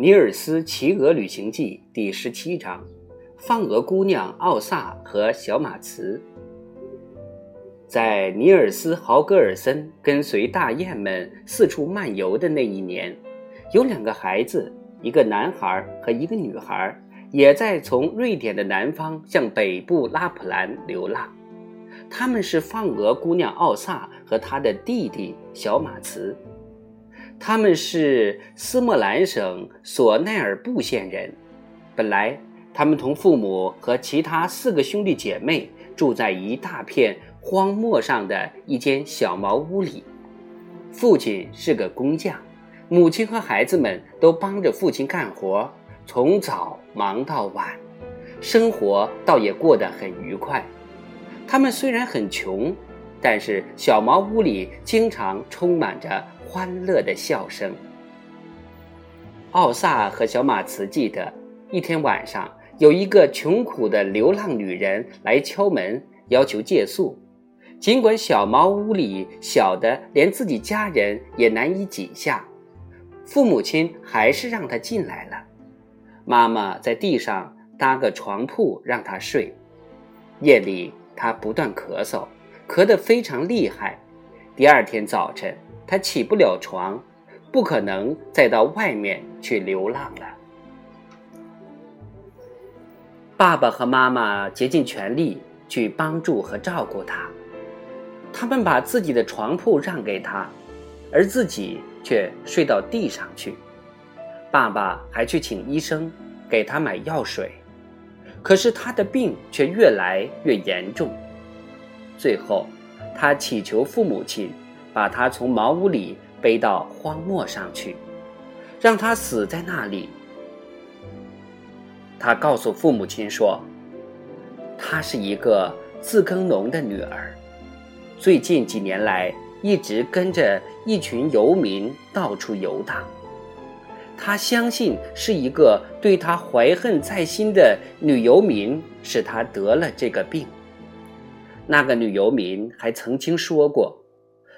尼尔斯骑鹅旅行记》第十七章：放鹅姑娘奥萨和小马茨。在尼尔斯·豪格尔森跟随大雁们四处漫游的那一年，有两个孩子，一个男孩和一个女孩，也在从瑞典的南方向北部拉普兰流浪。他们是放鹅姑娘奥萨和她的弟弟小马茨。他们是斯莫兰省索奈尔布县人。本来，他们同父母和其他四个兄弟姐妹住在一大片荒漠上的一间小茅屋里。父亲是个工匠，母亲和孩子们都帮着父亲干活，从早忙到晚，生活倒也过得很愉快。他们虽然很穷，但是小茅屋里经常充满着。欢乐的笑声。奥萨和小马茨记得，一天晚上，有一个穷苦的流浪女人来敲门，要求借宿。尽管小茅屋里小的连自己家人也难以挤下，父母亲还是让她进来了。妈妈在地上搭个床铺让她睡。夜里，她不断咳嗽，咳得非常厉害。第二天早晨。他起不了床，不可能再到外面去流浪了。爸爸和妈妈竭尽全力去帮助和照顾他，他们把自己的床铺让给他，而自己却睡到地上去。爸爸还去请医生给他买药水，可是他的病却越来越严重。最后，他祈求父母亲。把他从茅屋里背到荒漠上去，让他死在那里。他告诉父母亲说：“她是一个自耕农的女儿，最近几年来一直跟着一群游民到处游荡。他相信是一个对他怀恨在心的女游民使他得了这个病。那个女游民还曾经说过。”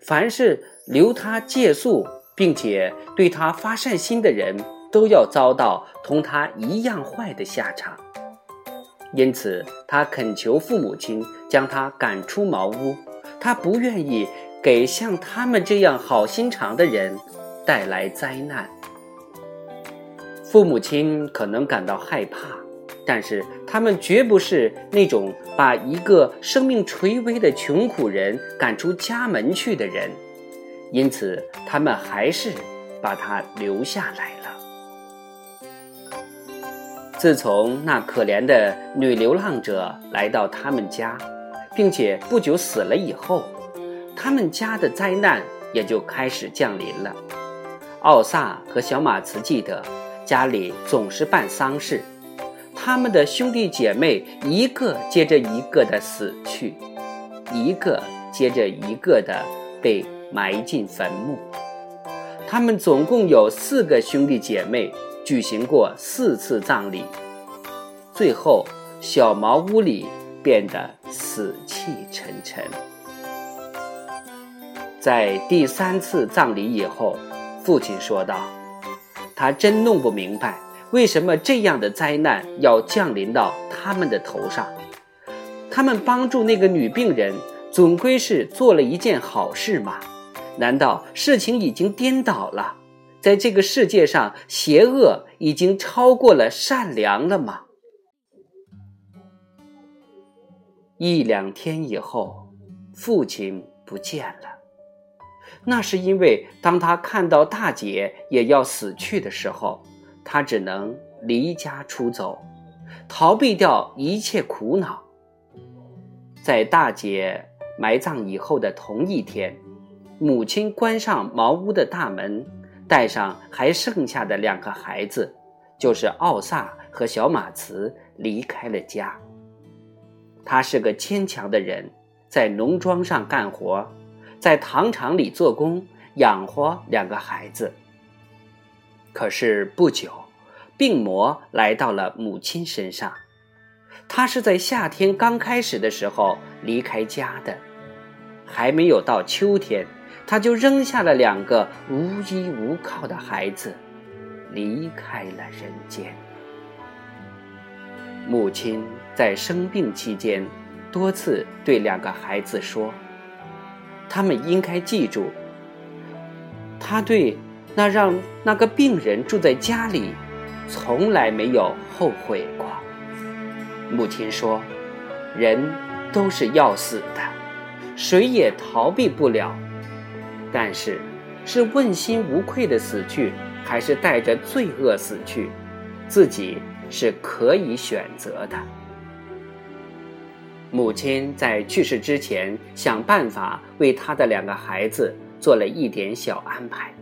凡是留他借宿，并且对他发善心的人，都要遭到同他一样坏的下场。因此，他恳求父母亲将他赶出茅屋。他不愿意给像他们这样好心肠的人带来灾难。父母亲可能感到害怕。但是他们绝不是那种把一个生命垂危的穷苦人赶出家门去的人，因此他们还是把他留下来了。自从那可怜的女流浪者来到他们家，并且不久死了以后，他们家的灾难也就开始降临了。奥萨和小马茨记得，家里总是办丧事。他们的兄弟姐妹一个接着一个的死去，一个接着一个的被埋进坟墓。他们总共有四个兄弟姐妹，举行过四次葬礼。最后，小茅屋里变得死气沉沉。在第三次葬礼以后，父亲说道：“他真弄不明白。”为什么这样的灾难要降临到他们的头上？他们帮助那个女病人，总归是做了一件好事嘛？难道事情已经颠倒了？在这个世界上，邪恶已经超过了善良了吗？一两天以后，父亲不见了。那是因为当他看到大姐也要死去的时候。他只能离家出走，逃避掉一切苦恼。在大姐埋葬以后的同一天，母亲关上茅屋的大门，带上还剩下的两个孩子，就是奥萨和小马茨，离开了家。他是个坚强的人，在农庄上干活，在糖厂里做工，养活两个孩子。可是不久，病魔来到了母亲身上。她是在夏天刚开始的时候离开家的，还没有到秋天，她就扔下了两个无依无靠的孩子，离开了人间。母亲在生病期间，多次对两个孩子说：“他们应该记住，他对那让那个病人住在家里，从来没有后悔过。”母亲说：“人都是要死的，谁也逃避不了。但是，是问心无愧的死去，还是带着罪恶死去，自己。”是可以选择的。母亲在去世之前，想办法为他的两个孩子做了一点小安排。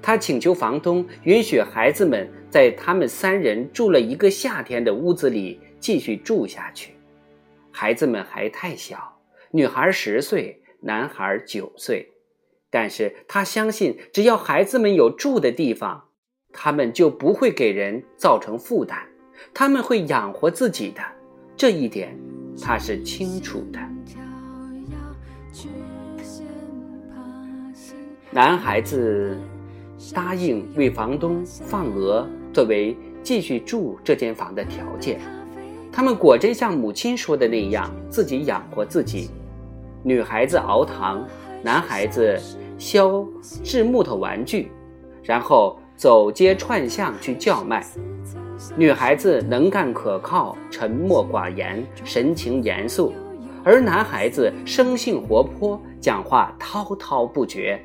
她请求房东允许孩子们在他们三人住了一个夏天的屋子里继续住下去。孩子们还太小，女孩十岁，男孩九岁。但是他相信，只要孩子们有住的地方，他们就不会给人造成负担。他们会养活自己的，这一点他是清楚的。男孩子答应为房东放鹅作为继续住这间房的条件。他们果真像母亲说的那样，自己养活自己。女孩子熬糖，男孩子削制木头玩具，然后走街串巷去叫卖。女孩子能干可靠，沉默寡言，神情严肃；而男孩子生性活泼，讲话滔滔不绝。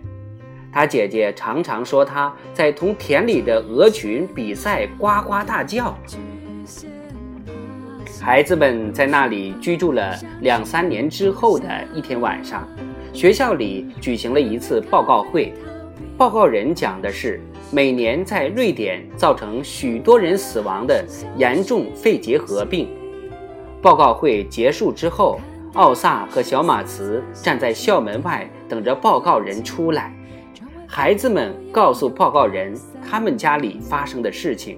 他姐姐常常说他在同田里的鹅群比赛，呱呱大叫。孩子们在那里居住了两三年之后的一天晚上，学校里举行了一次报告会，报告人讲的是。每年在瑞典造成许多人死亡的严重肺结核病。报告会结束之后，奥萨和小马茨站在校门外等着报告人出来。孩子们告诉报告人他们家里发生的事情，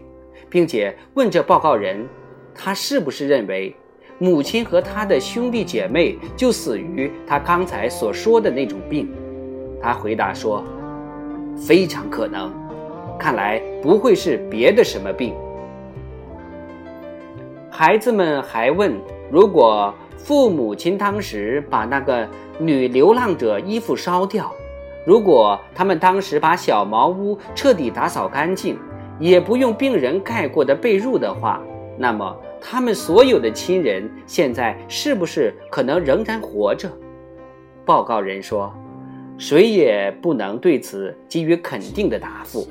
并且问这报告人，他是不是认为母亲和他的兄弟姐妹就死于他刚才所说的那种病？他回答说：“非常可能。”看来不会是别的什么病。孩子们还问：如果父母亲当时把那个女流浪者衣服烧掉，如果他们当时把小茅屋彻底打扫干净，也不用病人盖过的被褥的话，那么他们所有的亲人现在是不是可能仍然活着？报告人说：谁也不能对此给予肯定的答复。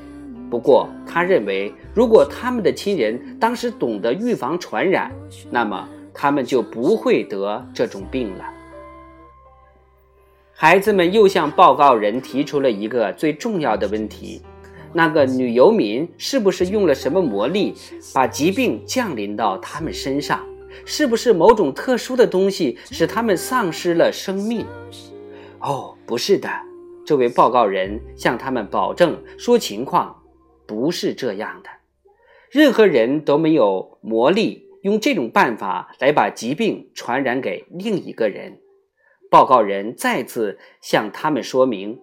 不过，他认为，如果他们的亲人当时懂得预防传染，那么他们就不会得这种病了。孩子们又向报告人提出了一个最重要的问题：那个女游民是不是用了什么魔力，把疾病降临到他们身上？是不是某种特殊的东西使他们丧失了生命？哦，不是的，这位报告人向他们保证说情况。不是这样的，任何人都没有魔力用这种办法来把疾病传染给另一个人。报告人再次向他们说明，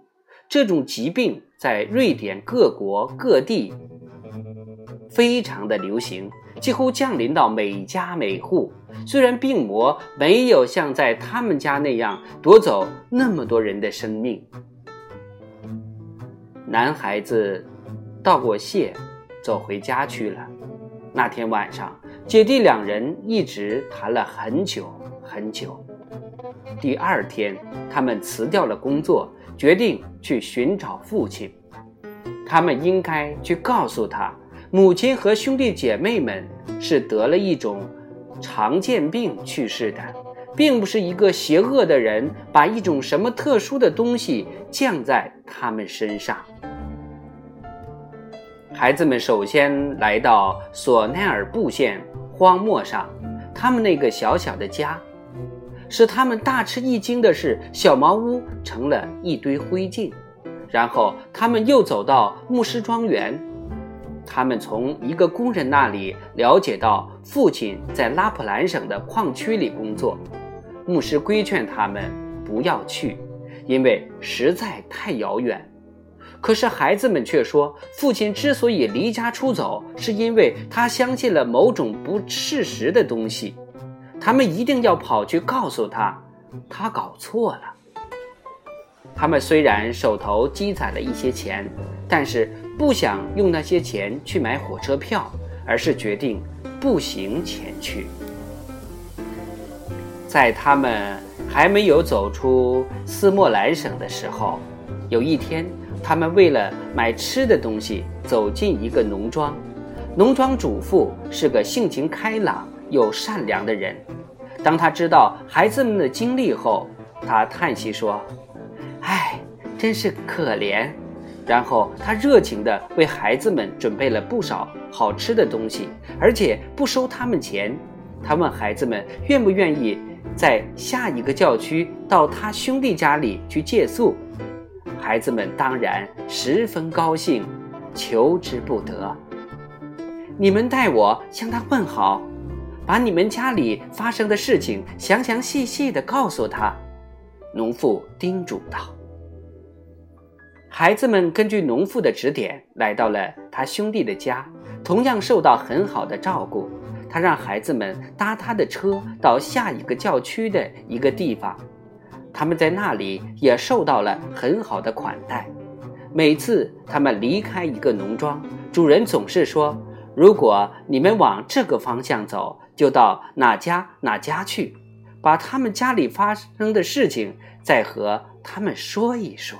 这种疾病在瑞典各国各地非常的流行，几乎降临到每家每户。虽然病魔没有像在他们家那样夺走那么多人的生命，男孩子。道过谢，走回家去了。那天晚上，姐弟两人一直谈了很久很久。第二天，他们辞掉了工作，决定去寻找父亲。他们应该去告诉他，母亲和兄弟姐妹们是得了一种常见病去世的，并不是一个邪恶的人把一种什么特殊的东西降在他们身上。孩子们首先来到索奈尔布县荒漠上，他们那个小小的家，使他们大吃一惊的是，小茅屋成了一堆灰烬。然后他们又走到牧师庄园，他们从一个工人那里了解到父亲在拉普兰省的矿区里工作。牧师规劝他们不要去，因为实在太遥远。可是孩子们却说，父亲之所以离家出走，是因为他相信了某种不事实的东西。他们一定要跑去告诉他，他搞错了。他们虽然手头积攒了一些钱，但是不想用那些钱去买火车票，而是决定步行前去。在他们还没有走出斯莫兰省的时候，有一天。他们为了买吃的东西，走进一个农庄。农庄主妇是个性情开朗又善良的人。当他知道孩子们的经历后，他叹息说：“唉，真是可怜。”然后他热情地为孩子们准备了不少好吃的东西，而且不收他们钱。他问孩子们愿不愿意在下一个教区到他兄弟家里去借宿。孩子们当然十分高兴，求之不得。你们代我向他问好，把你们家里发生的事情详详细细的告诉他。农妇叮嘱道。孩子们根据农妇的指点，来到了他兄弟的家，同样受到很好的照顾。他让孩子们搭他的车到下一个教区的一个地方。他们在那里也受到了很好的款待。每次他们离开一个农庄，主人总是说：“如果你们往这个方向走，就到哪家哪家去，把他们家里发生的事情再和他们说一说。”